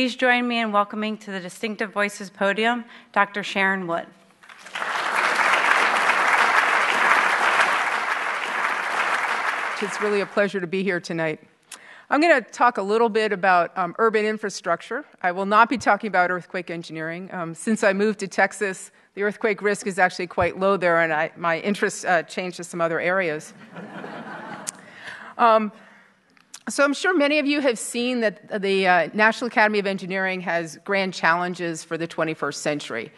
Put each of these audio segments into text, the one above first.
Please join me in welcoming to the Distinctive Voices podium Dr. Sharon Wood. It's really a pleasure to be here tonight. I'm going to talk a little bit about um, urban infrastructure. I will not be talking about earthquake engineering. Um, since I moved to Texas, the earthquake risk is actually quite low there, and I, my interest uh, changed to some other areas. um, so I'm sure many of you have seen that the uh, National Academy of Engineering has grand challenges for the 21st century.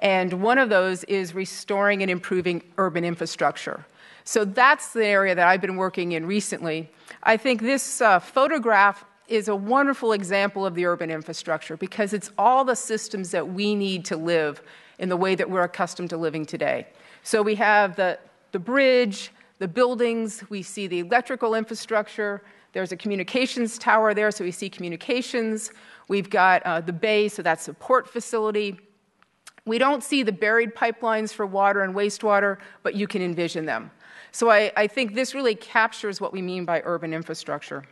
And one of those is restoring and improving urban infrastructure. So that's the area that I've been working in recently. I think this uh, photograph is a wonderful example of the urban infrastructure because it's all the systems that we need to live in the way that we're accustomed to living today. So we have the, the bridge, the buildings, we see the electrical infrastructure, there's a communications tower there, so we see communications. We've got uh, the bay, so that's a port facility. We don't see the buried pipelines for water and wastewater, but you can envision them. So I, I think this really captures what we mean by urban infrastructure.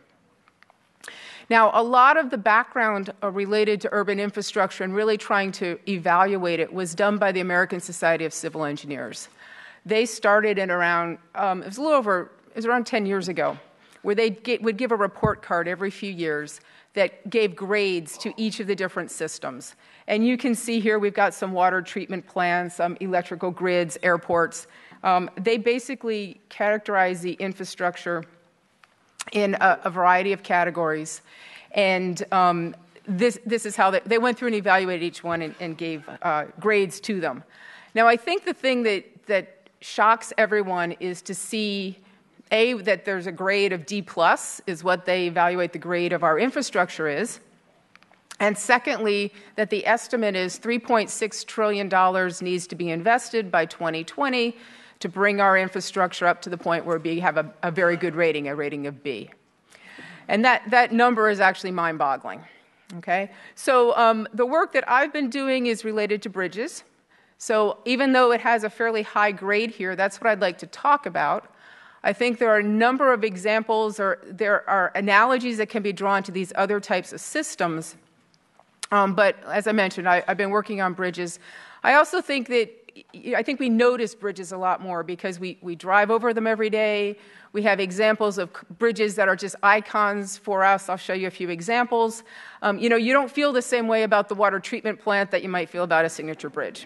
Now, a lot of the background uh, related to urban infrastructure and really trying to evaluate it was done by the American Society of Civil Engineers. They started in around, um, it was a little over, it was around 10 years ago where they would give a report card every few years that gave grades to each of the different systems. And you can see here we've got some water treatment plants, some electrical grids, airports. Um, they basically characterize the infrastructure in a, a variety of categories. And um, this, this is how they, they, went through and evaluated each one and, and gave uh, grades to them. Now, I think the thing that, that shocks everyone is to see a, that there's a grade of D plus is what they evaluate the grade of our infrastructure is. And secondly, that the estimate is $3.6 trillion needs to be invested by 2020 to bring our infrastructure up to the point where we have a, a very good rating, a rating of B. And that, that number is actually mind boggling. Okay? So um, the work that I've been doing is related to bridges. So even though it has a fairly high grade here, that's what I'd like to talk about. I think there are a number of examples or there are analogies that can be drawn to these other types of systems. Um, but as I mentioned, I, have been working on bridges. I also think that I think we notice bridges a lot more because we, we drive over them every day. We have examples of bridges that are just icons for us. I'll show you a few examples. Um, you know, you don't feel the same way about the water treatment plant that you might feel about a signature bridge.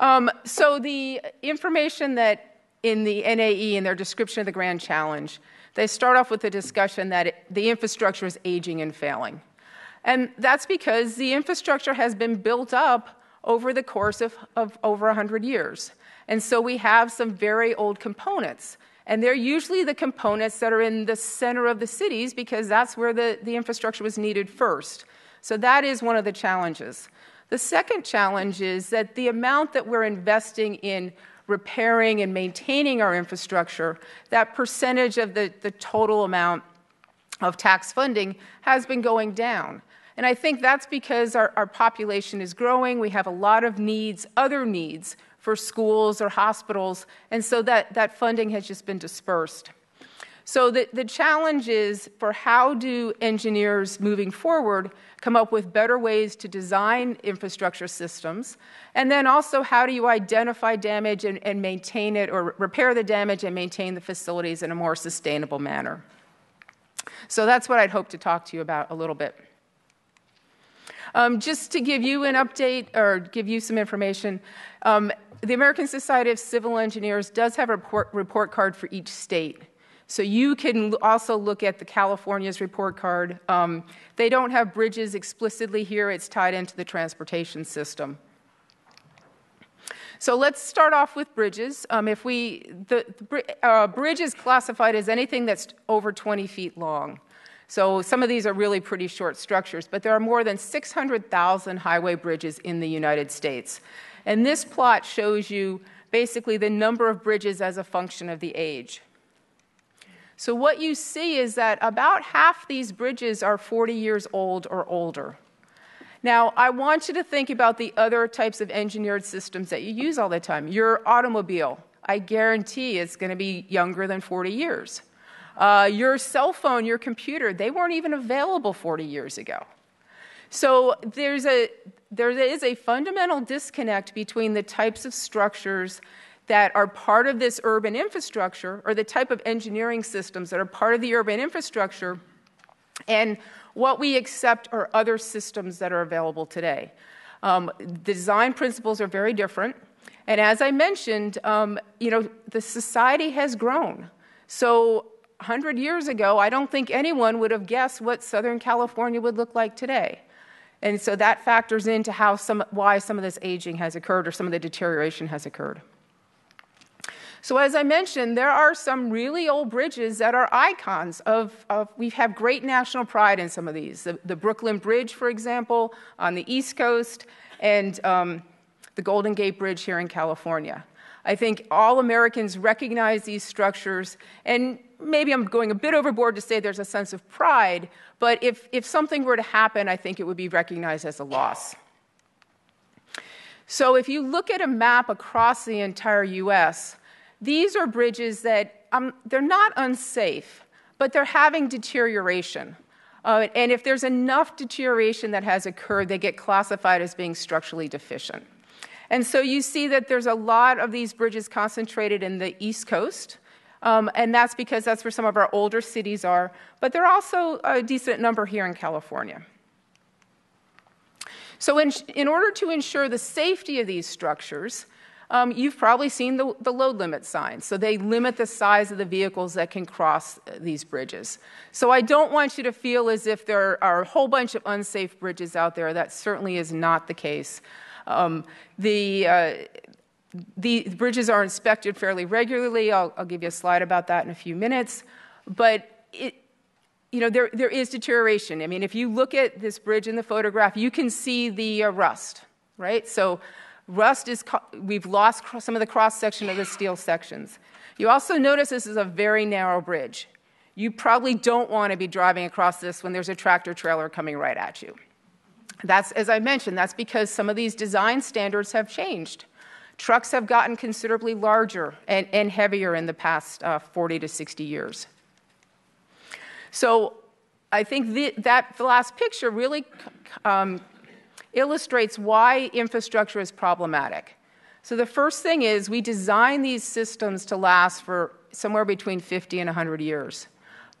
Um, so the information that in the NAE, in their description of the Grand Challenge, they start off with a discussion that it, the infrastructure is aging and failing. And that's because the infrastructure has been built up over the course of, of over 100 years. And so we have some very old components. And they're usually the components that are in the center of the cities because that's where the, the infrastructure was needed first. So that is one of the challenges. The second challenge is that the amount that we're investing in repairing and maintaining our infrastructure, that percentage of the, the total amount of tax funding has been going down. And I think that's because our, our population is growing. We have a lot of needs, other needs for schools or hospitals, and so that, that funding has just been dispersed. So the, the challenge is for how do engineers moving forward come up with better ways to design infrastructure systems? And then also, how do you identify damage and, and maintain it or repair the damage and maintain the facilities in a more sustainable manner? So that's what I'd hope to talk to you about a little bit. Um, just to give you an update or give you some information, um, the American Society of Civil Engineers does have a report, report card for each state. So you can also look at the California's report card. Um, they don't have bridges explicitly here, it's tied into the transportation system. So let's start off with bridges. Um, if we, the, the uh, bridge is classified as anything that's over 20 feet long. So some of these are really pretty short structures, but there are more than 600,000 highway bridges in the United States. And this plot shows you basically the number of bridges as a function of the age. So, what you see is that about half these bridges are 40 years old or older. Now, I want you to think about the other types of engineered systems that you use all the time. Your automobile, I guarantee, is going to be younger than 40 years. Uh, your cell phone, your computer, they weren't even available 40 years ago. So there's a, there is a fundamental disconnect between the types of structures that are part of this urban infrastructure or the type of engineering systems that are part of the urban infrastructure and what we accept are other systems that are available today. Um, the design principles are very different. And as I mentioned, um, you know, the society has grown. So 100 years ago, I don't think anyone would have guessed what Southern California would look like today. And so that factors into how some, why some of this aging has occurred or some of the deterioration has occurred. So, as I mentioned, there are some really old bridges that are icons of, of we have great national pride in some of these. The, the Brooklyn Bridge, for example, on the East Coast, and um, the Golden Gate Bridge here in California. I think all Americans recognize these structures, and maybe I'm going a bit overboard to say there's a sense of pride, but if, if something were to happen, I think it would be recognized as a loss. So if you look at a map across the entire US, these are bridges that um, they're not unsafe, but they're having deterioration. Uh, and if there's enough deterioration that has occurred, they get classified as being structurally deficient. And so you see that there's a lot of these bridges concentrated in the East Coast. Um, and that's because that's where some of our older cities are. But there are also a decent number here in California. So, in, in order to ensure the safety of these structures, um, you've probably seen the, the, load limit signs. So they limit the size of the vehicles that can cross uh, these bridges. So I don't want you to feel as if there are a whole bunch of unsafe bridges out there. That certainly is not the case. Um, the, uh, the bridges are inspected fairly regularly. I'll, I'll, give you a slide about that in a few minutes. But it, you know, there, there is deterioration. I mean, if you look at this bridge in the photograph, you can see the uh, rust, right? So Rust is, we've lost some of the cross section of the steel sections. You also notice this is a very narrow bridge. You probably don't want to be driving across this when there's a tractor trailer coming right at you. That's, as I mentioned, that's because some of these design standards have changed. Trucks have gotten considerably larger and, and heavier in the past uh, 40 to 60 years. So I think the, that the last picture really um, illustrates why infrastructure is problematic. So, the first thing is we design these systems to last for somewhere between 50 and 100 years.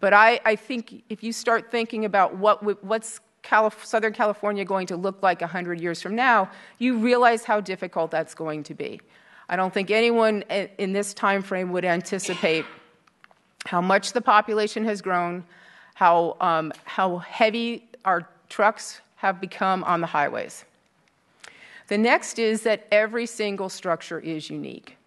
But I, I think if you start thinking about what, what's Calif- Southern California going to look like 100 years from now, you realize how difficult that's going to be. I don't think anyone in this time frame would anticipate how much the population has grown, how, um, how heavy our trucks have become on the highways. The next is that every single structure is unique.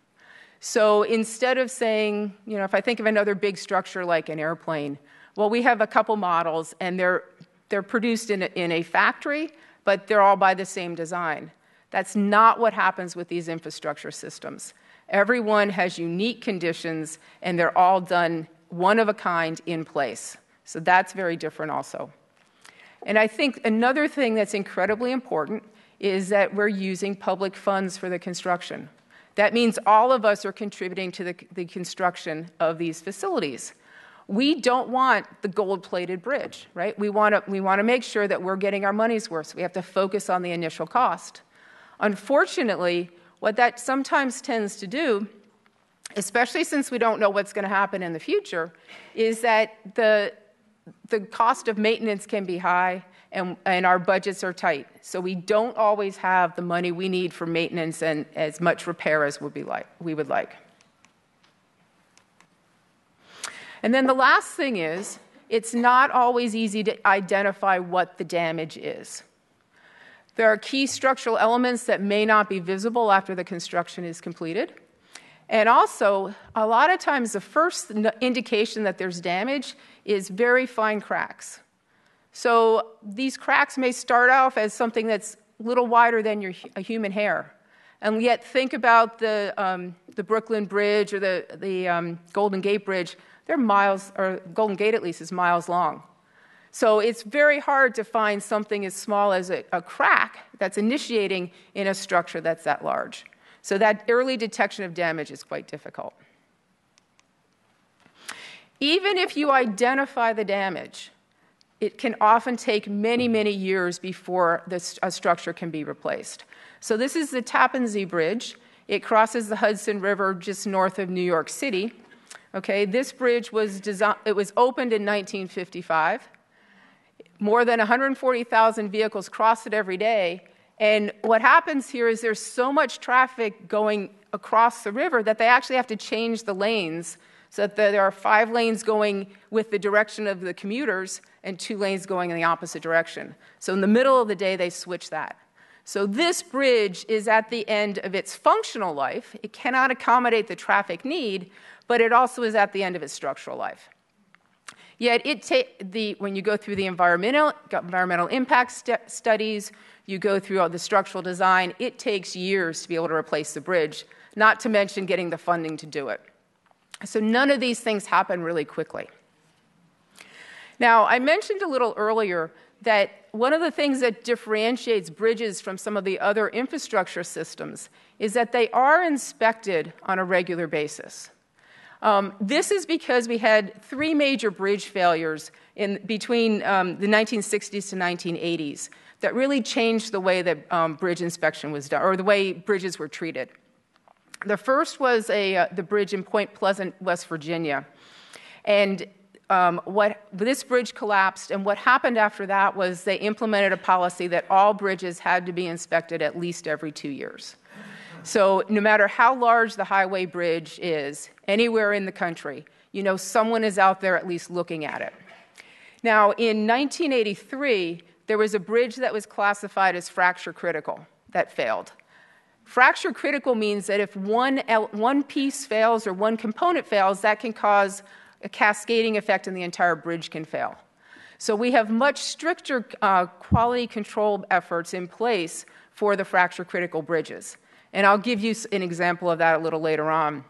So instead of saying, you know, if I think of another big structure like an airplane, well, we have a couple models and they're, they're produced in a, in a factory, but they're all by the same design. That's not what happens with these infrastructure systems. Everyone has unique conditions and they're all done one of a kind in place. So that's very different also. And I think another thing that's incredibly important is that we're using public funds for the construction. That means all of us are contributing to the, the construction of these facilities. We don't want the gold plated bridge, right? We want to we want to make sure that we're getting our money's worth. So we have to focus on the initial cost. Unfortunately, what that sometimes tends to do, especially since we don't know what's going to happen in the future, is that the the cost of maintenance can be high and, and our budgets are tight. So we don't always have the money we need for maintenance and as much repair as would be like, we would like. And then the last thing is, it's not always easy to identify what the damage is. There are key structural elements that may not be visible after the construction is completed. And also, a lot of times, the first indication that there's damage is very fine cracks. So these cracks may start off as something that's a little wider than your, a human hair. And yet, think about the, um, the Brooklyn Bridge or the, the um, Golden Gate Bridge. They're miles, or Golden Gate at least is miles long. So it's very hard to find something as small as a, a crack that's initiating in a structure that's that large. So that early detection of damage is quite difficult. Even if you identify the damage, it can often take many, many years before the, a structure can be replaced. So, this is the Tappan Zee Bridge. It crosses the Hudson River just north of New York City. Okay, this bridge was designed, it was opened in 1955. More than 140,000 vehicles cross it every day. And what happens here is there's so much traffic going across the river that they actually have to change the lanes so that there are five lanes going with the direction of the commuters and two lanes going in the opposite direction. So in the middle of the day, they switch that. So this bridge is at the end of its functional life. It cannot accommodate the traffic need, but it also is at the end of its structural life. Yet, it ta- the, when you go through the environmental, environmental impact st- studies, you go through all the structural design, it takes years to be able to replace the bridge, not to mention getting the funding to do it. So, none of these things happen really quickly. Now, I mentioned a little earlier that one of the things that differentiates bridges from some of the other infrastructure systems is that they are inspected on a regular basis. Um, this is because we had three major bridge failures in, between um, the 1960s to 1980s that really changed the way that um, bridge inspection was done, or the way bridges were treated. The first was a, uh, the bridge in Point Pleasant, West Virginia. And um, what, this bridge collapsed, and what happened after that was they implemented a policy that all bridges had to be inspected at least every two years. So, no matter how large the highway bridge is, anywhere in the country, you know someone is out there at least looking at it. Now, in 1983, there was a bridge that was classified as fracture critical that failed. Fracture critical means that if one, one piece fails or one component fails, that can cause a cascading effect and the entire bridge can fail. So we have much stricter uh, quality control efforts in place for the fracture critical bridges. And I'll give you an example of that a little later on.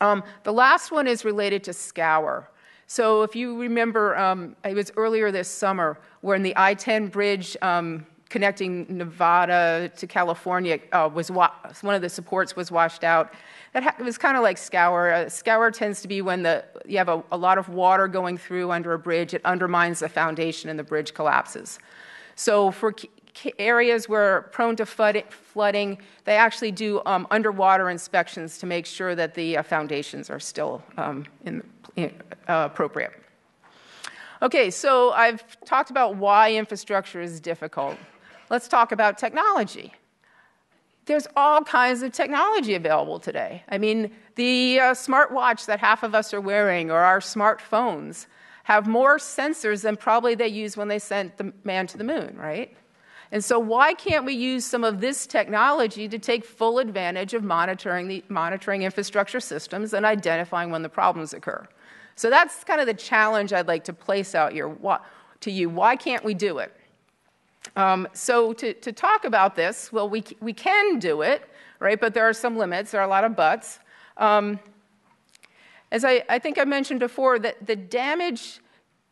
Um, the last one is related to scour. So if you remember, um, it was earlier this summer when the I 10 bridge um, connecting Nevada to California uh, was wa- one of the supports was washed out. That ha- it was kind of like scour. Uh, scour tends to be when the, you have a, a lot of water going through under a bridge. It undermines the foundation and the bridge collapses. So for areas where prone to flooding, they actually do um, underwater inspections to make sure that the uh, foundations are still um, in, in, uh, appropriate. Okay, so I've talked about why infrastructure is difficult. Let's talk about technology. There's all kinds of technology available today. I mean, the uh, smartwatch that half of us are wearing or our smartphones have more sensors than probably they used when they sent the man to the moon, right? And so, why can't we use some of this technology to take full advantage of monitoring, the, monitoring infrastructure systems and identifying when the problems occur? So, that's kind of the challenge I'd like to place out here to you. Why can't we do it? Um, so, to, to talk about this, well, we, we can do it, right? But there are some limits, there are a lot of buts. Um, as I, I think I mentioned before, that the damage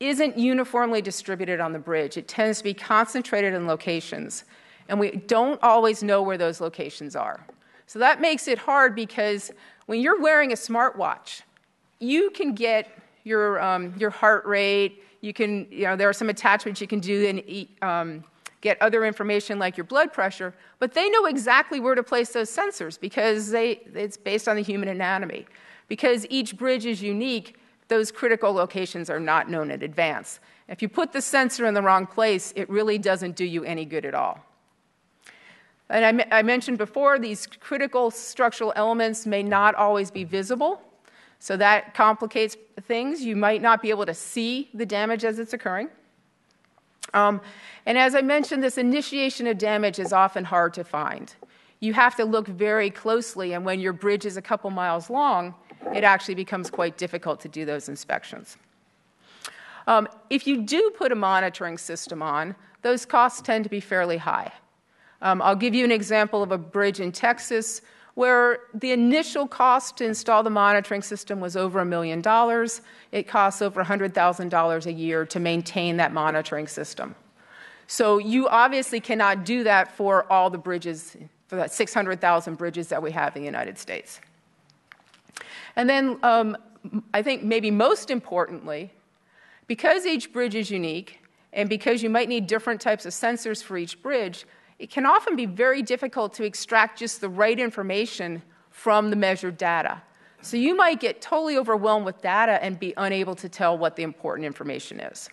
isn't uniformly distributed on the bridge. It tends to be concentrated in locations, and we don't always know where those locations are. So that makes it hard because when you're wearing a smartwatch, you can get your, um, your heart rate, you can, you know, there are some attachments you can do and um, get other information like your blood pressure, but they know exactly where to place those sensors because they, it's based on the human anatomy. Because each bridge is unique, those critical locations are not known in advance. If you put the sensor in the wrong place, it really doesn't do you any good at all. And I, I, mentioned before, these critical structural elements may not always be visible, so that complicates things. You might not be able to see the damage as it's occurring. Um, and as I mentioned, this initiation of damage is often hard to find. You have to look very closely, and when your bridge is a couple miles long, it actually becomes quite difficult to do those inspections. Um, if you do put a monitoring system on, those costs tend to be fairly high. Um, I'll give you an example of a bridge in Texas where the initial cost to install the monitoring system was over a million dollars. It costs over $100,000 a year to maintain that monitoring system. So you obviously cannot do that for all the bridges, for the 600,000 bridges that we have in the United States. And then um, I think maybe most importantly, because each bridge is unique and because you might need different types of sensors for each bridge, it can often be very difficult to extract just the right information from the measured data. So you might get totally overwhelmed with data and be unable to tell what the important information is.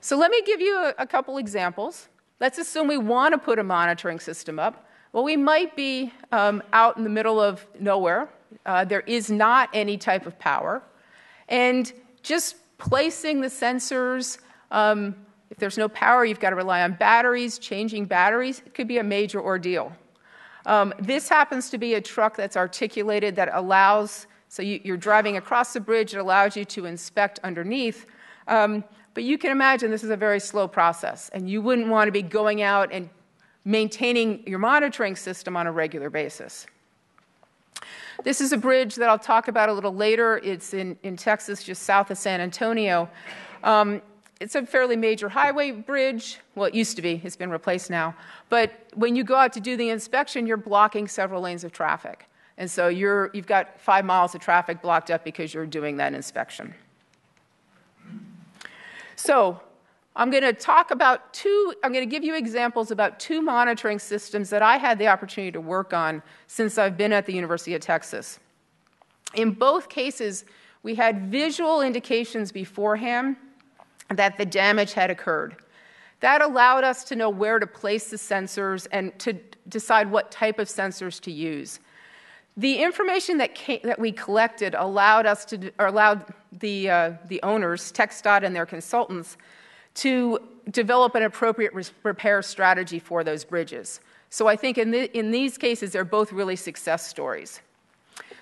So let me give you a, a couple examples. Let's assume we want to put a monitoring system up. Well, we might be um, out in the middle of nowhere. Uh, there is not any type of power. And just placing the sensors, um, if there's no power, you've got to rely on batteries, changing batteries. It could be a major ordeal. Um, this happens to be a truck that's articulated that allows, so you, are driving across the bridge, it allows you to inspect underneath. Um, but you can imagine this is a very slow process, and you wouldn't want to be going out and maintaining your monitoring system on a regular basis. This is a bridge that I'll talk about a little later. It's in, in Texas, just south of San Antonio. Um, it's a fairly major highway bridge. Well, it used to be, it's been replaced now. But when you go out to do the inspection, you're blocking several lanes of traffic. And so you're, you've got five miles of traffic blocked up because you're doing that inspection. So I'm going to talk about two, I'm going to give you examples about two monitoring systems that I had the opportunity to work on since I've been at the University of Texas. In both cases, we had visual indications beforehand that the damage had occurred. That allowed us to know where to place the sensors and to decide what type of sensors to use. The information that, came, that we collected allowed us to, allowed the, uh, the owners, TxDOT and their consultants, to develop an appropriate repair strategy for those bridges. So I think in, the, in these cases, they're both really success stories.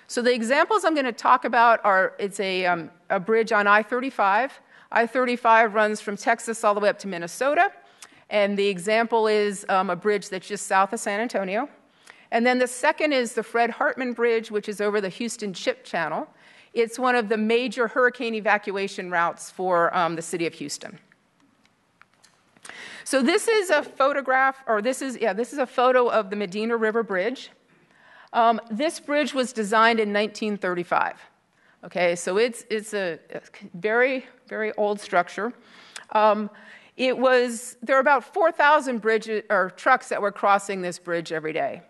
So the examples I'm going to talk about are it's a, um, a bridge on I 35 I 35 runs from Texas all the way up to Minnesota. And the example is um, a bridge that's just south of San Antonio. And then the second is the Fred Hartman Bridge, which is over the Houston Ship Channel. It's one of the major hurricane evacuation routes for um, the city of Houston. So this is a photograph, or this is, yeah, this is a photo of the Medina River Bridge. Um, this bridge was designed in 1935. Okay, so it's, it's a very, very old structure. Um, it was, there are about 4,000 bridges or trucks that were crossing this bridge every day.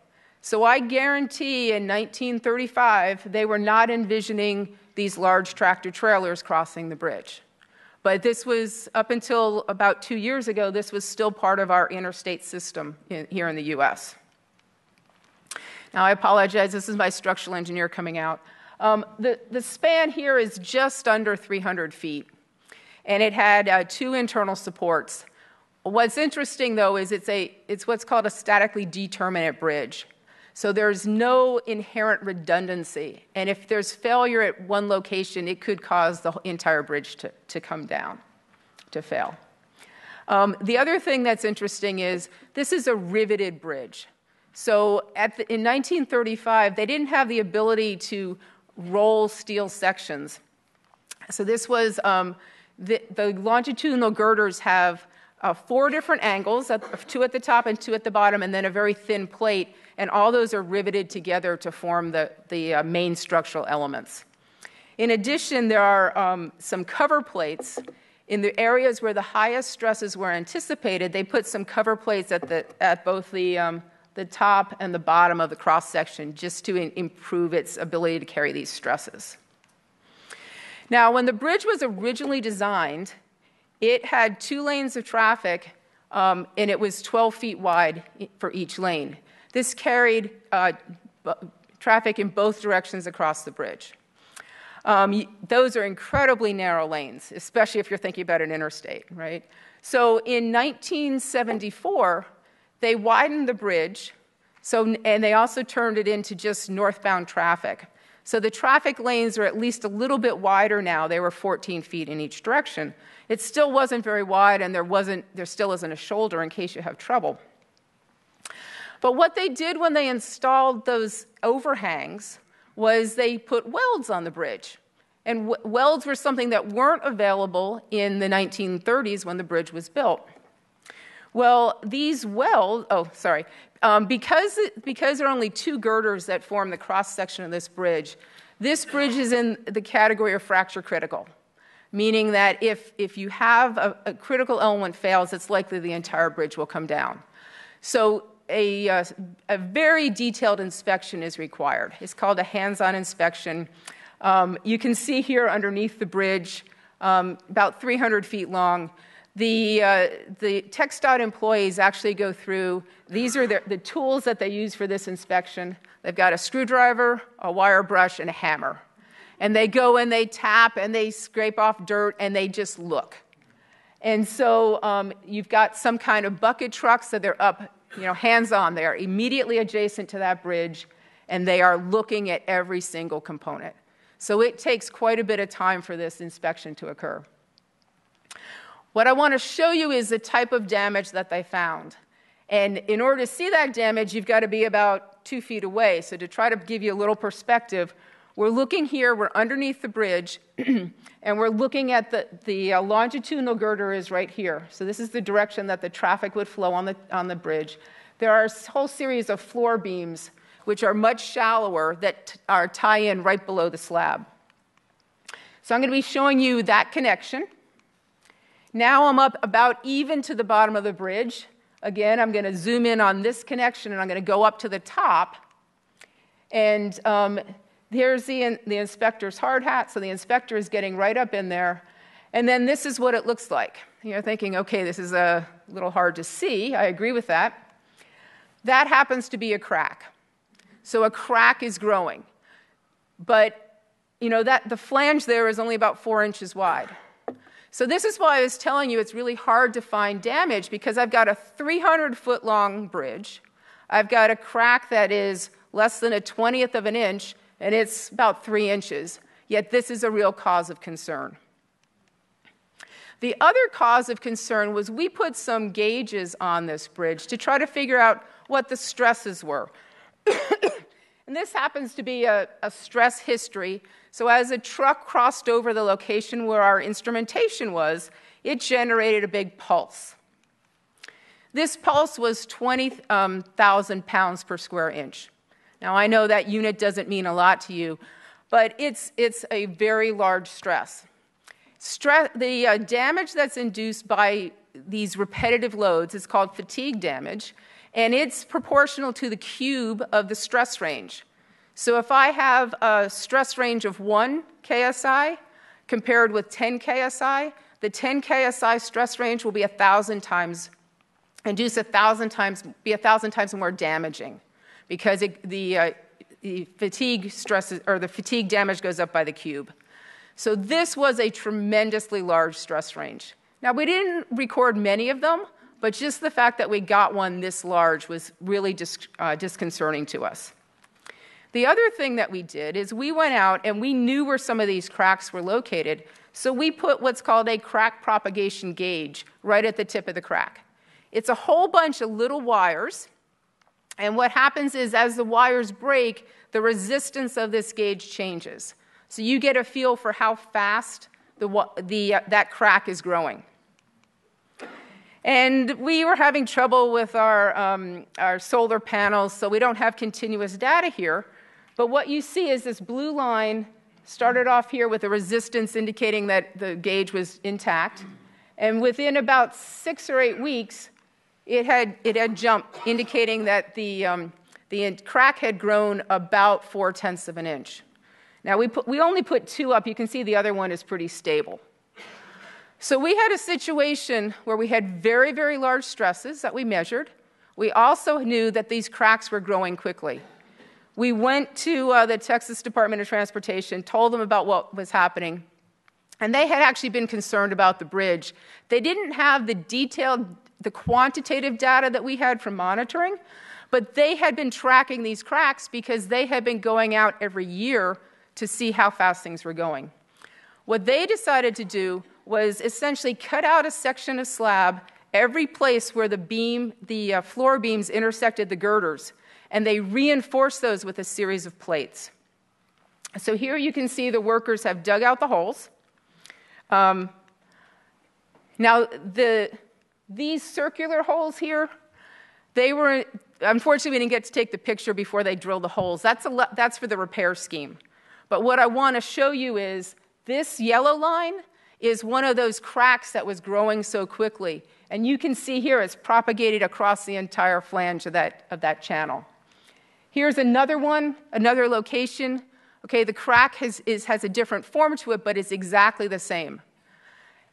So I guarantee in 1935 they were not envisioning these large tractor trailers crossing the bridge. But this was up until about two years ago, this was still part of our interstate system in, here in the US. Now, I apologize, this is my structural engineer coming out. Um, the, the span here is just under 300 feet, and it had uh, two internal supports. What's interesting, though, is it's, a, it's what's called a statically determinate bridge. So there's no inherent redundancy. And if there's failure at one location, it could cause the entire bridge to, to come down, to fail. Um, the other thing that's interesting is this is a riveted bridge. So the, in 1935, they didn't have the ability to roll steel sections. So this was um, the, the, longitudinal girders have uh, four different angles, two at the top and two at the bottom, and then a very thin plate, and all those are riveted together to form the, the uh, main structural elements. In addition, there are um, some cover plates. In the areas where the highest stresses were anticipated, they put some cover plates at, the, at both the um, the top and the bottom of the cross section just to in- improve its ability to carry these stresses. Now, when the bridge was originally designed, it had two lanes of traffic um, and it was 12 feet wide for each lane. This carried uh, b- traffic in both directions across the bridge. Um, those are incredibly narrow lanes, especially if you're thinking about an interstate, right? So in 1974, they widened the bridge, so, and they also turned it into just northbound traffic. So the traffic lanes are at least a little bit wider now. They were 14 feet in each direction. It still wasn't very wide, and there, wasn't, there still isn't a shoulder in case you have trouble. But what they did when they installed those overhangs was they put welds on the bridge. And w- welds were something that weren't available in the 1930s when the bridge was built. Well, these wells, oh, sorry, um, because, because there are only two girders that form the cross section of this bridge, This bridge is in the category of fracture critical, meaning that if, if you have a, a critical element fails, it's likely the entire bridge will come down. So a, uh, a very detailed inspection is required. It's called a hands-on inspection. Um, you can see here underneath the bridge, um, about 300 feet long, the, uh, the TxDOT employees actually go through, these are the, the tools that they use for this inspection. They've got a screwdriver, a wire brush, and a hammer. And they go and they tap and they scrape off dirt and they just look. And so um, you've got some kind of bucket trucks that they're up, you know, hands on. They are immediately adjacent to that bridge and they are looking at every single component. So it takes quite a bit of time for this inspection to occur. What I want to show you is the type of damage that they found. And in order to see that damage, you've got to be about two feet away. So, to try to give you a little perspective, we're looking here, we're underneath the bridge, and we're looking at the, the uh, longitudinal girder is right here. So, this is the direction that the traffic would flow on the, on the bridge. There are a whole series of floor beams, which are much shallower, that are tie in right below the slab. So, I'm going to be showing you that connection. Now I'm up about even to the bottom of the bridge. Again, I'm going to zoom in on this connection and I'm going to go up to the top. And um, here's the, the inspector's hard hat. So the inspector is getting right up in there. And then this is what it looks like. You're thinking, okay, this is a little hard to see. I agree with that. That happens to be a crack. So a crack is growing. But, you know, that, the flange there is only about four inches wide. So, this is why I was telling you it's really hard to find damage because I've got a 300 foot long bridge. I've got a crack that is less than a 20th of an inch, and it's about three inches. Yet, this is a real cause of concern. The other cause of concern was we put some gauges on this bridge to try to figure out what the stresses were. and this happens to be a, a stress history so, as a truck crossed over the location where our instrumentation was, it generated a big pulse. This pulse was 20,000 um, pounds per square inch. Now, I know that unit doesn't mean a lot to you, but it's, it's a very large stress. stress the uh, damage that's induced by these repetitive loads is called fatigue damage, and it's proportional to the cube of the stress range. So if I have a stress range of 1 KSI compared with 10 KSI, the 10 KSI stress range will be 1,000 times, induce 1,000 times, be 1,000 times more damaging because it, the, uh, the fatigue stresses, or the fatigue damage goes up by the cube. So this was a tremendously large stress range. Now we didn't record many of them, but just the fact that we got one this large was really dis- uh, disconcerting to us. The other thing that we did is we went out and we knew where some of these cracks were located, so we put what's called a crack propagation gauge right at the tip of the crack. It's a whole bunch of little wires, and what happens is as the wires break, the resistance of this gauge changes. So you get a feel for how fast the, the, uh, that crack is growing. And we were having trouble with our, um, our solar panels, so we don't have continuous data here. But what you see is this blue line started off here with a resistance indicating that the gauge was intact. And within about six or eight weeks, it had, it had jumped, indicating that the, um, the crack had grown about four tenths of an inch. Now, we, put, we only put two up. You can see the other one is pretty stable. So, we had a situation where we had very, very large stresses that we measured. We also knew that these cracks were growing quickly. We went to uh, the Texas Department of Transportation, told them about what was happening, and they had actually been concerned about the bridge. They didn't have the detailed, the quantitative data that we had from monitoring, but they had been tracking these cracks because they had been going out every year to see how fast things were going. What they decided to do was essentially cut out a section of slab every place where the beam, the uh, floor beams intersected the girders and they reinforced those with a series of plates. So here you can see the workers have dug out the holes. Um, now, the, these circular holes here, they were, unfortunately, we didn't get to take the picture before they drilled the holes. That's, a, that's for the repair scheme. But what I want to show you is this yellow line is one of those cracks that was growing so quickly. And you can see here it's propagated across the entire flange of that, of that channel. Here's another one, another location. Okay, the crack has, is, has a different form to it, but it's exactly the same.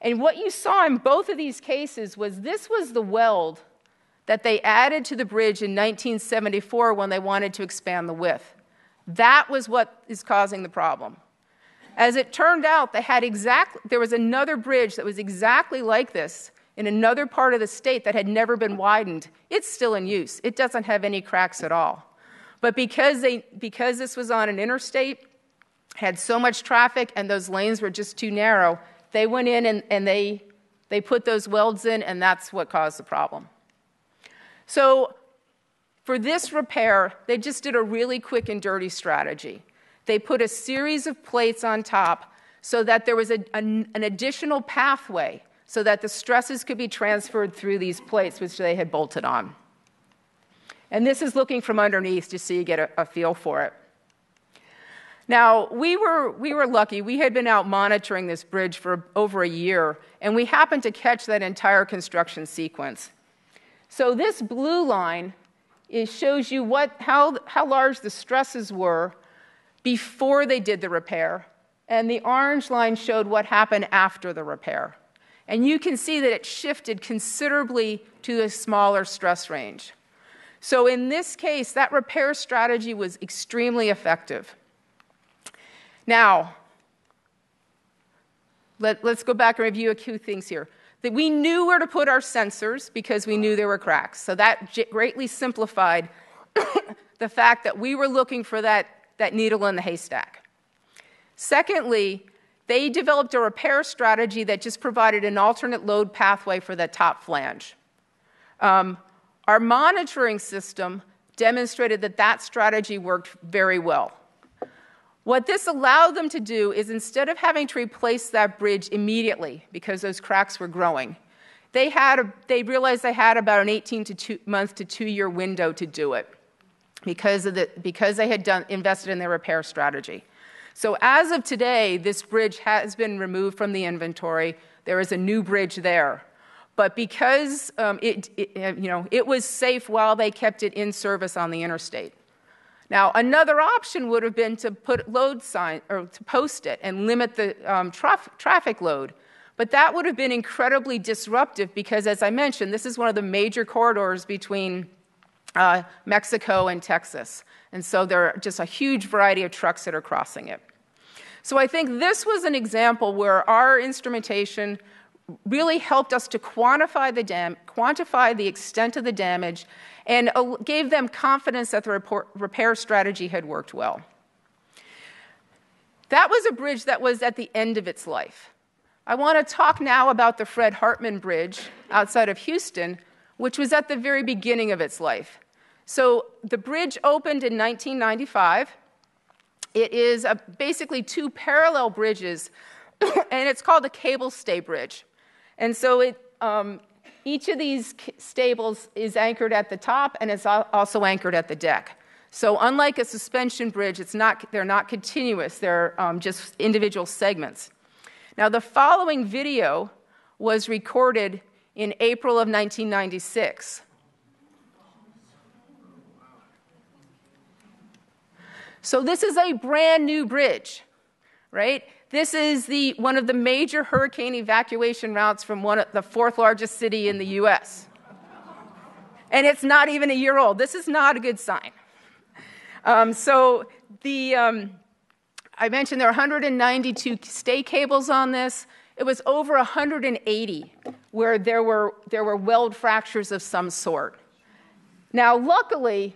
And what you saw in both of these cases was this was the weld that they added to the bridge in 1974 when they wanted to expand the width. That was what is causing the problem. As it turned out, they had there was another bridge that was exactly like this in another part of the state that had never been widened. It's still in use. It doesn't have any cracks at all. But because, they, because this was on an interstate, had so much traffic, and those lanes were just too narrow, they went in and, and they, they put those welds in, and that's what caused the problem. So, for this repair, they just did a really quick and dirty strategy. They put a series of plates on top so that there was a, an, an additional pathway so that the stresses could be transferred through these plates, which they had bolted on. And this is looking from underneath just so you get a, a feel for it. Now, we were, we were lucky. We had been out monitoring this bridge for over a year, and we happened to catch that entire construction sequence. So, this blue line shows you what, how, how large the stresses were before they did the repair, and the orange line showed what happened after the repair. And you can see that it shifted considerably to a smaller stress range. So, in this case, that repair strategy was extremely effective. Now, let, us go back and review a few things here. That we knew where to put our sensors because we knew there were cracks. So that greatly simplified the fact that we were looking for that, that needle in the haystack. Secondly, they developed a repair strategy that just provided an alternate load pathway for the top flange. Um, our monitoring system demonstrated that that strategy worked very well. What this allowed them to do is instead of having to replace that bridge immediately because those cracks were growing, they, had a, they realized they had about an 18 to two, month to two year window to do it because, of the, because they had done, invested in their repair strategy. So as of today, this bridge has been removed from the inventory. There is a new bridge there. But because um, it, it, you know, it was safe while they kept it in service on the interstate. Now, another option would have been to put load sign or to post it and limit the um, traf- traffic load. But that would have been incredibly disruptive because, as I mentioned, this is one of the major corridors between uh, Mexico and Texas. And so there are just a huge variety of trucks that are crossing it. So I think this was an example where our instrumentation really helped us to quantify the, dam- quantify the extent of the damage and gave them confidence that the report, repair strategy had worked well. That was a bridge that was at the end of its life. I want to talk now about the Fred Hartman Bridge outside of Houston, which was at the very beginning of its life. So the bridge opened in 1995. It is a, basically two parallel bridges, and it's called a cable stay bridge. And so it, um, each of these stables is anchored at the top and it's also anchored at the deck. So, unlike a suspension bridge, it's not, they're not continuous, they're um, just individual segments. Now, the following video was recorded in April of 1996. So, this is a brand new bridge, right? This is the, one of the major hurricane evacuation routes from one of the fourth largest city in the US. And it's not even a year old. This is not a good sign. Um, so the, um, I mentioned there are 192 stay cables on this. It was over 180 where there were, there were weld fractures of some sort. Now, luckily,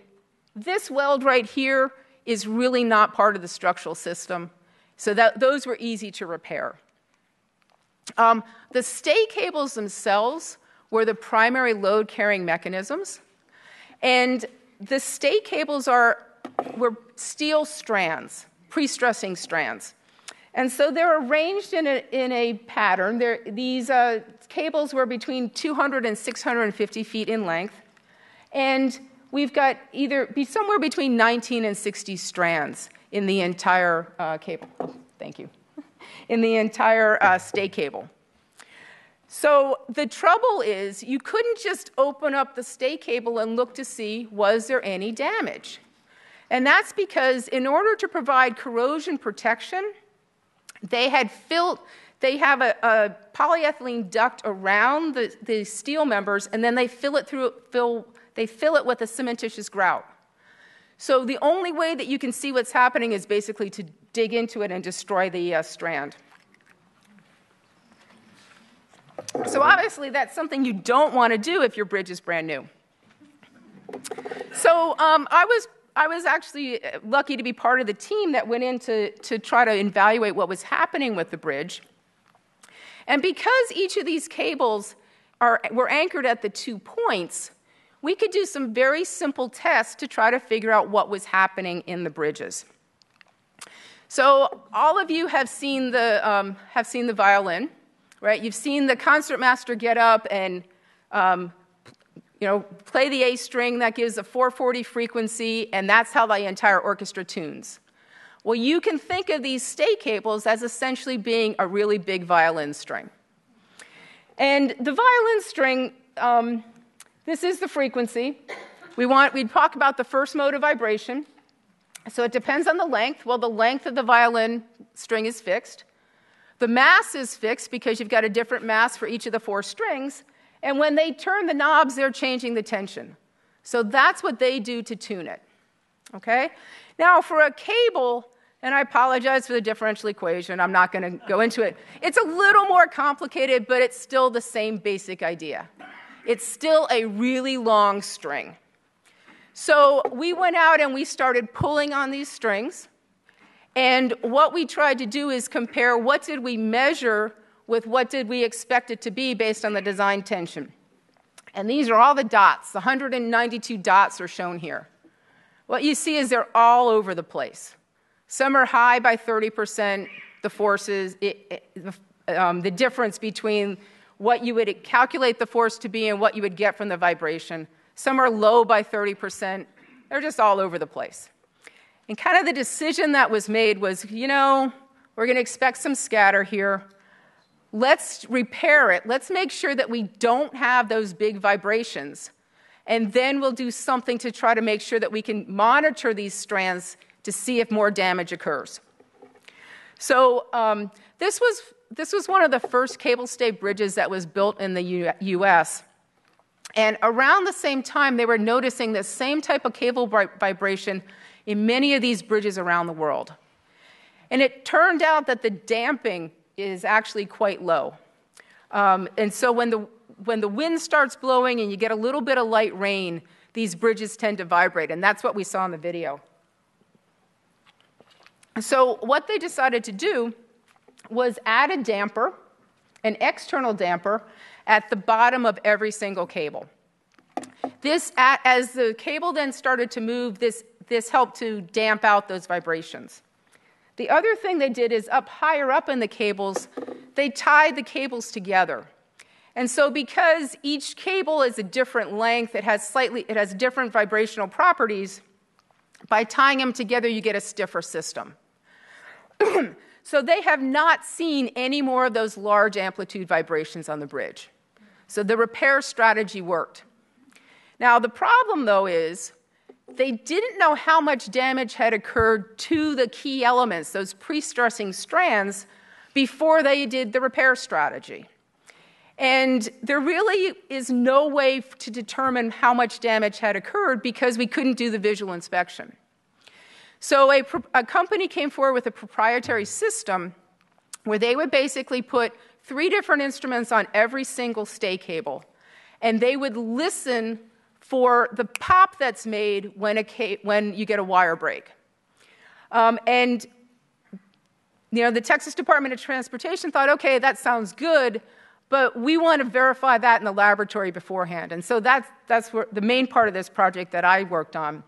this weld right here is really not part of the structural system. So that, those were easy to repair. Um, the stay cables themselves were the primary load carrying mechanisms. And the stay cables are, were steel strands, pre stressing strands. And so they're arranged in a, in a pattern. They're, these uh, cables were between 200 and 650 feet in length. And we've got either be somewhere between 19 and 60 strands in the entire uh, cable. Thank you. In the entire uh, stay cable. So the trouble is, you couldn't just open up the stay cable and look to see was there any damage. And that's because in order to provide corrosion protection, they had filled, they have a, a polyethylene duct around the, the, steel members, and then they fill it through, fill, they fill it with a cementitious grout. So the only way that you can see what's happening is basically to dig into it and destroy the uh, strand. So obviously, that's something you don't want to do if your bridge is brand new. So um, I was I was actually uh, lucky to be part of the team that went in to, to try to evaluate what was happening with the bridge. And because each of these cables are, were anchored at the two points, we could do some very simple tests to try to figure out what was happening in the bridges. So, all of you have seen the, um, have seen the violin, right? You've seen the concertmaster get up and um, you know, play the A string, that gives a 440 frequency, and that's how the entire orchestra tunes. Well, you can think of these stay cables as essentially being a really big violin string. And the violin string, um, this is the frequency. We want, we'd talk about the first mode of vibration. So it depends on the length. Well, the length of the violin string is fixed. The mass is fixed because you've got a different mass for each of the four strings. And when they turn the knobs, they're changing the tension. So that's what they do to tune it. Okay? Now, for a cable, and I apologize for the differential equation, I'm not going to go into it. It's a little more complicated, but it's still the same basic idea. It's still a really long string. So we went out and we started pulling on these strings. And what we tried to do is compare what did we measure with what did we expect it to be based on the design tension. And these are all the dots. The 192 dots are shown here. What you see is they're all over the place. Some are high by 30%, the forces, it, it, um, the difference between what you would calculate the force to be and what you would get from the vibration. Some are low by 30%. They're just all over the place. And kind of the decision that was made was you know, we're going to expect some scatter here. Let's repair it. Let's make sure that we don't have those big vibrations. And then we'll do something to try to make sure that we can monitor these strands to see if more damage occurs. So, um, this, was, this was one of the first cable stay bridges that was built in the US. And around the same time, they were noticing the same type of cable vibration in many of these bridges around the world. And it turned out that the damping is actually quite low. Um, and so when the, when the wind starts blowing and you get a little bit of light rain, these bridges tend to vibrate, and that's what we saw in the video. So, what they decided to do was add a damper, an external damper, at the bottom of every single cable. This, as the cable then started to move, this, this helped to damp out those vibrations. The other thing they did is up higher up in the cables, they tied the cables together. And so because each cable is a different length, it has slightly it has different vibrational properties, by tying them together you get a stiffer system. so they have not seen any more of those large amplitude vibrations on the bridge. So the repair strategy worked. Now the problem though is they didn't know how much damage had occurred to the key elements, those pre stressing strands, before they did the repair strategy. And there really is no way to determine how much damage had occurred because we couldn't do the visual inspection. So a, a, company came forward with a proprietary system where they would basically put three different instruments on every single stay cable, and they would listen for the pop that's made when, a, when you get a wire break. Um, and you know, the Texas Department of Transportation thought, okay, that sounds good, but we want to verify that in the laboratory beforehand. And so that's, that's the main part of this project that I worked on.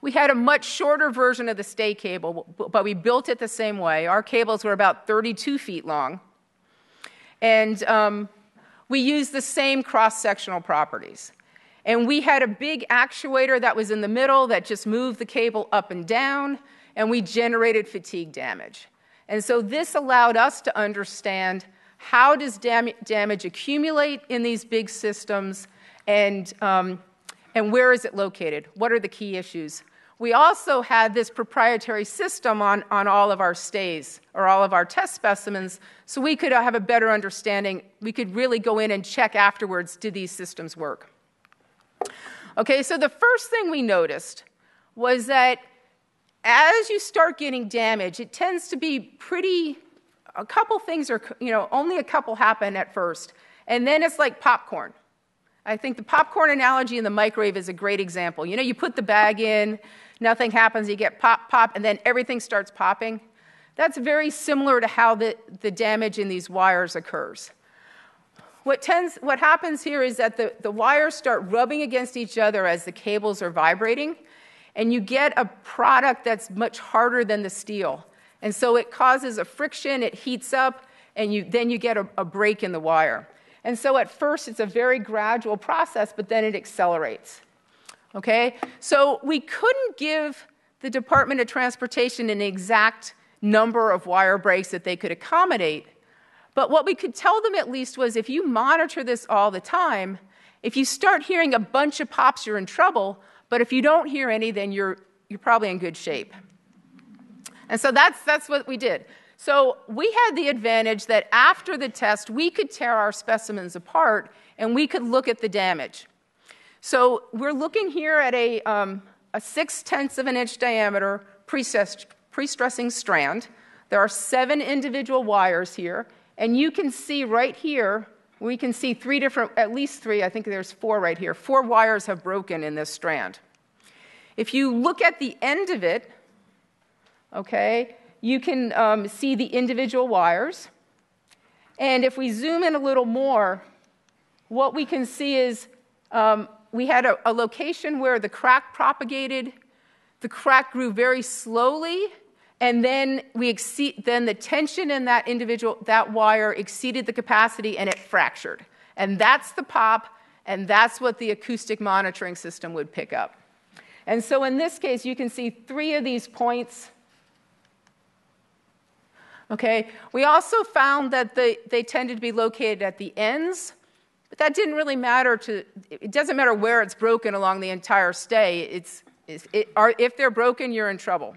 We had a much shorter version of the stay cable, but we built it the same way. Our cables were about 32 feet long. And um, we used the same cross sectional properties. And we had a big actuator that was in the middle that just moved the cable up and down, and we generated fatigue damage. And so this allowed us to understand how does dam- damage accumulate in these big systems and, um, and where is it located? What are the key issues? We also had this proprietary system on, on all of our stays or all of our test specimens so we could uh, have a better understanding. We could really go in and check afterwards did these systems work? Okay, so the first thing we noticed was that as you start getting damage, it tends to be pretty, a couple things are, you know, only a couple happen at first. And then it's like popcorn. I think the popcorn analogy in the microwave is a great example. You know, you put the bag in, nothing happens, you get pop, pop, and then everything starts popping. That's very similar to how the, the damage in these wires occurs. What, tends, what happens here is that the, the wires start rubbing against each other as the cables are vibrating, and you get a product that's much harder than the steel. And so it causes a friction, it heats up, and you, then you get a, a break in the wire. And so at first it's a very gradual process, but then it accelerates. Okay? So we couldn't give the Department of Transportation an exact number of wire breaks that they could accommodate. But what we could tell them at least was if you monitor this all the time, if you start hearing a bunch of pops, you're in trouble. But if you don't hear any, then you're, you're probably in good shape. And so that's, that's what we did. So we had the advantage that after the test, we could tear our specimens apart and we could look at the damage. So we're looking here at a, um, a six tenths of an inch diameter pre-stressing strand. There are seven individual wires here, and you can see right here, we can see three different, at least three, I think there's four right here. Four wires have broken in this strand. If you look at the end of it, okay, you can um, see the individual wires. And if we zoom in a little more, what we can see is um, we had a, a location where the crack propagated. The crack grew very slowly, and then we exceed, then the tension in that individual that wire exceeded the capacity and it fractured. And that's the pop, and that's what the acoustic monitoring system would pick up. And so in this case, you can see three of these points. Okay, we also found that they, they tended to be located at the ends but that didn't really matter to, it doesn't matter where it's broken along the entire stay. It's, it's it, if they're broken, you're in trouble.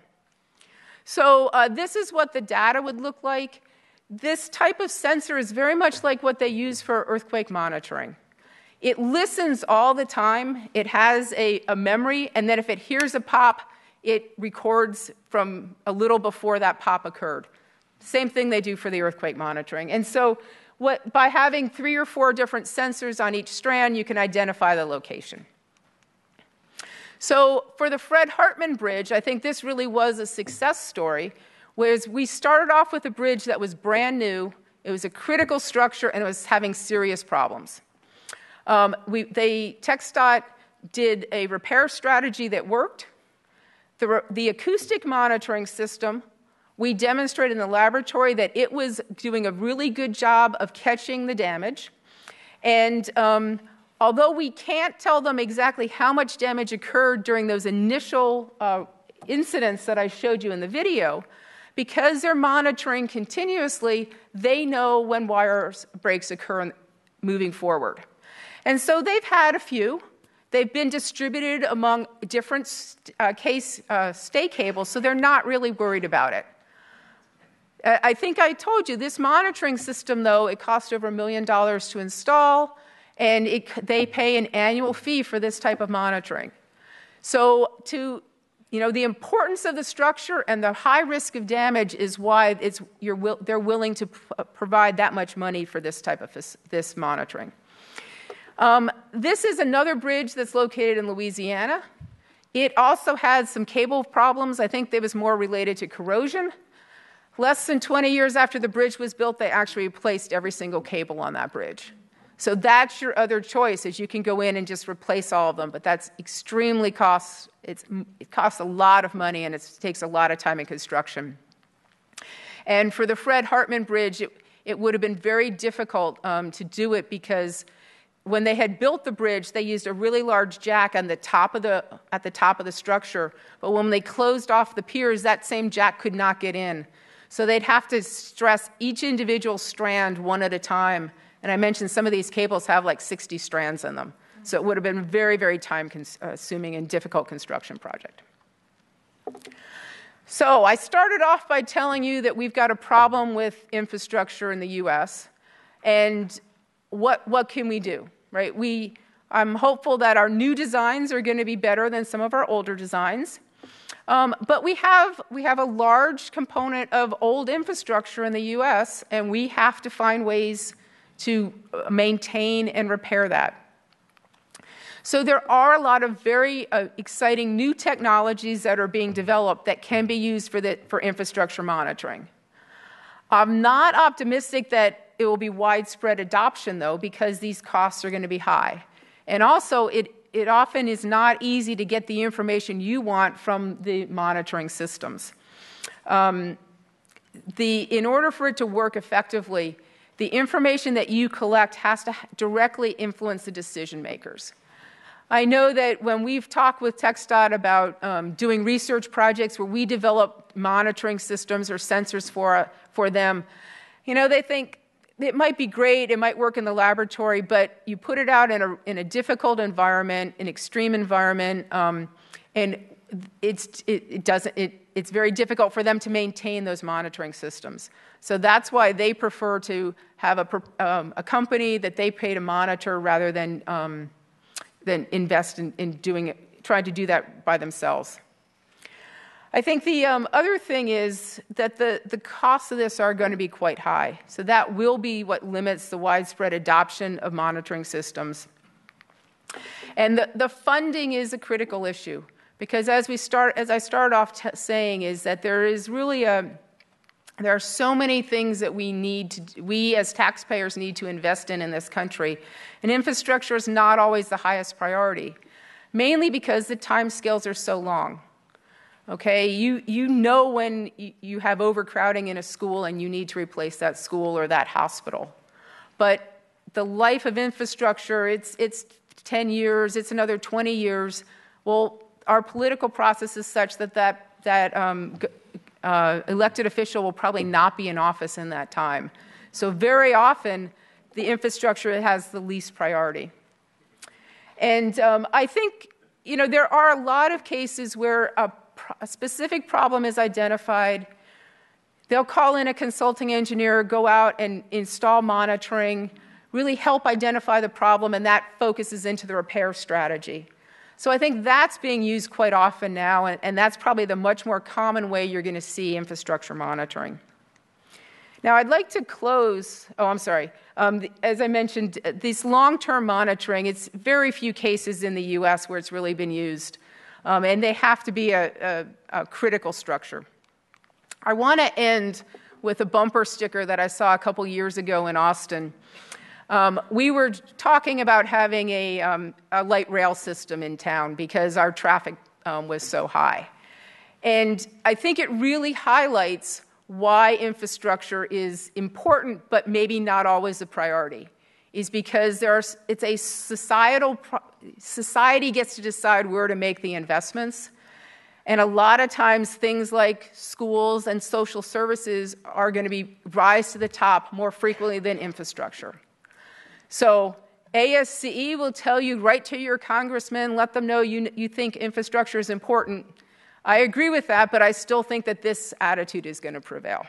So uh, this is what the data would look like. This type of sensor is very much like what they use for earthquake monitoring. It listens all the time. It has a, a memory, and then if it hears a pop, it records from a little before that pop occurred. Same thing they do for the earthquake monitoring. And so what, by having three or four different sensors on each strand, you can identify the location. So, for the Fred Hartman Bridge, I think this really was a success story, whereas we started off with a bridge that was brand new, it was a critical structure, and it was having serious problems. Um, we, they, TxDOT did a repair strategy that worked. The, the acoustic monitoring system we demonstrated in the laboratory that it was doing a really good job of catching the damage. And um, although we can't tell them exactly how much damage occurred during those initial uh, incidents that I showed you in the video, because they're monitoring continuously, they know when wire breaks occur moving forward. And so they've had a few. They've been distributed among different uh, case uh, stay cables, so they're not really worried about it. Uh, I think I told you this monitoring system, though, it cost over a million dollars to install, and it, they pay an annual fee for this type of monitoring. So, to you know, the importance of the structure and the high risk of damage is why it's, they're willing to provide that much money for this type of this monitoring. Um, this is another bridge that's located in Louisiana. It also had some cable problems. I think it was more related to corrosion. Less than 20 years after the bridge was built, they actually replaced every single cable on that bridge. So that's your other choice is you can go in and just replace all of them, but that's extremely cost it costs a lot of money and it takes a lot of time in construction. And for the Fred Hartman Bridge, it, it would have been very difficult um, to do it because when they had built the bridge, they used a really large jack on the top of the, at the top of the structure. But when they closed off the piers, that same jack could not get in. So they'd have to stress each individual strand one at a time. And I mentioned some of these cables have like 60 strands in them. So it would have been a very, very time consuming and difficult construction project. So I started off by telling you that we've got a problem with infrastructure in the US. And what, what can we do, right? We, I'm hopeful that our new designs are going to be better than some of our older designs. Um, but we have, we have a large component of old infrastructure in the US, and we have to find ways to maintain and repair that. So, there are a lot of very uh, exciting new technologies that are being developed that can be used for, the, for infrastructure monitoring. I'm not optimistic that it will be widespread adoption, though, because these costs are going to be high. And also, it, it often is not easy to get the information you want from the monitoring systems. Um, the, in order for it to work effectively, the information that you collect has to directly influence the decision makers. I know that when we've talked with TxDOT about um, doing research projects where we develop monitoring systems or sensors for, for them, you know, they think it might be great, it might work in the laboratory, but you put it out in a, in a difficult environment, an extreme environment, um, and it's, it, it doesn't, it, it's very difficult for them to maintain those monitoring systems. So that's why they prefer to have a, um, a company that they pay to monitor rather than, um, than invest in, in doing it, trying to do that by themselves. I think the um, other thing is that the, the costs of this are going to be quite high. So that will be what limits the widespread adoption of monitoring systems. And the, the funding is a critical issue because as we start, as I started off t- saying, is that there is really a there are so many things that we need to we as taxpayers need to invest in in this country and infrastructure is not always the highest priority mainly because the time scales are so long Okay, you, you know when you have overcrowding in a school and you need to replace that school or that hospital. But the life of infrastructure, it's, it's 10 years, it's another 20 years. Well, our political process is such that that, that um, uh, elected official will probably not be in office in that time. So, very often, the infrastructure has the least priority. And um, I think, you know, there are a lot of cases where a a specific problem is identified, they'll call in a consulting engineer, go out and install monitoring, really help identify the problem, and that focuses into the repair strategy. So I think that's being used quite often now, and, and that's probably the much more common way you're going to see infrastructure monitoring. Now, I'd like to close. Oh, I'm sorry. Um, as I mentioned, this long term monitoring, it's very few cases in the US where it's really been used um, and they have to be a, a, a critical structure. I want to end with a bumper sticker that I saw a couple years ago in Austin. Um, we were talking about having a, um, a, light rail system in town because our traffic um, was so high. And I think it really highlights why infrastructure is important, but maybe not always a priority is because it's a societal, society gets to decide where to make the investments. And a lot of times, things like schools and social services are going to be rise to the top more frequently than infrastructure. So, ASCE will tell you write to your congressman, let them know you, you think infrastructure is important. I agree with that, but I still think that this attitude is going to prevail.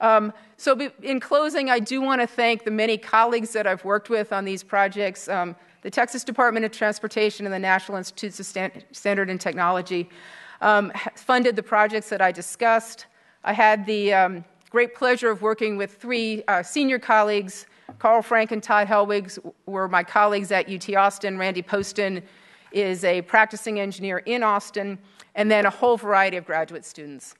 Um, so, in closing, I do want to thank the many colleagues that I've worked with on these projects. Um, the Texas Department of Transportation and the National Institutes of Standard and Technology um, funded the projects that I discussed. I had the um, great pleasure of working with three uh, senior colleagues. Karl Frank and Todd Helwig were my colleagues at UT Austin. Randy Poston is a practicing engineer in Austin, and then a whole variety of graduate students.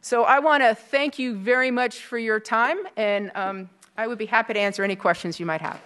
So I want to thank you very much for your time, and um, I would be happy to answer any questions you might have.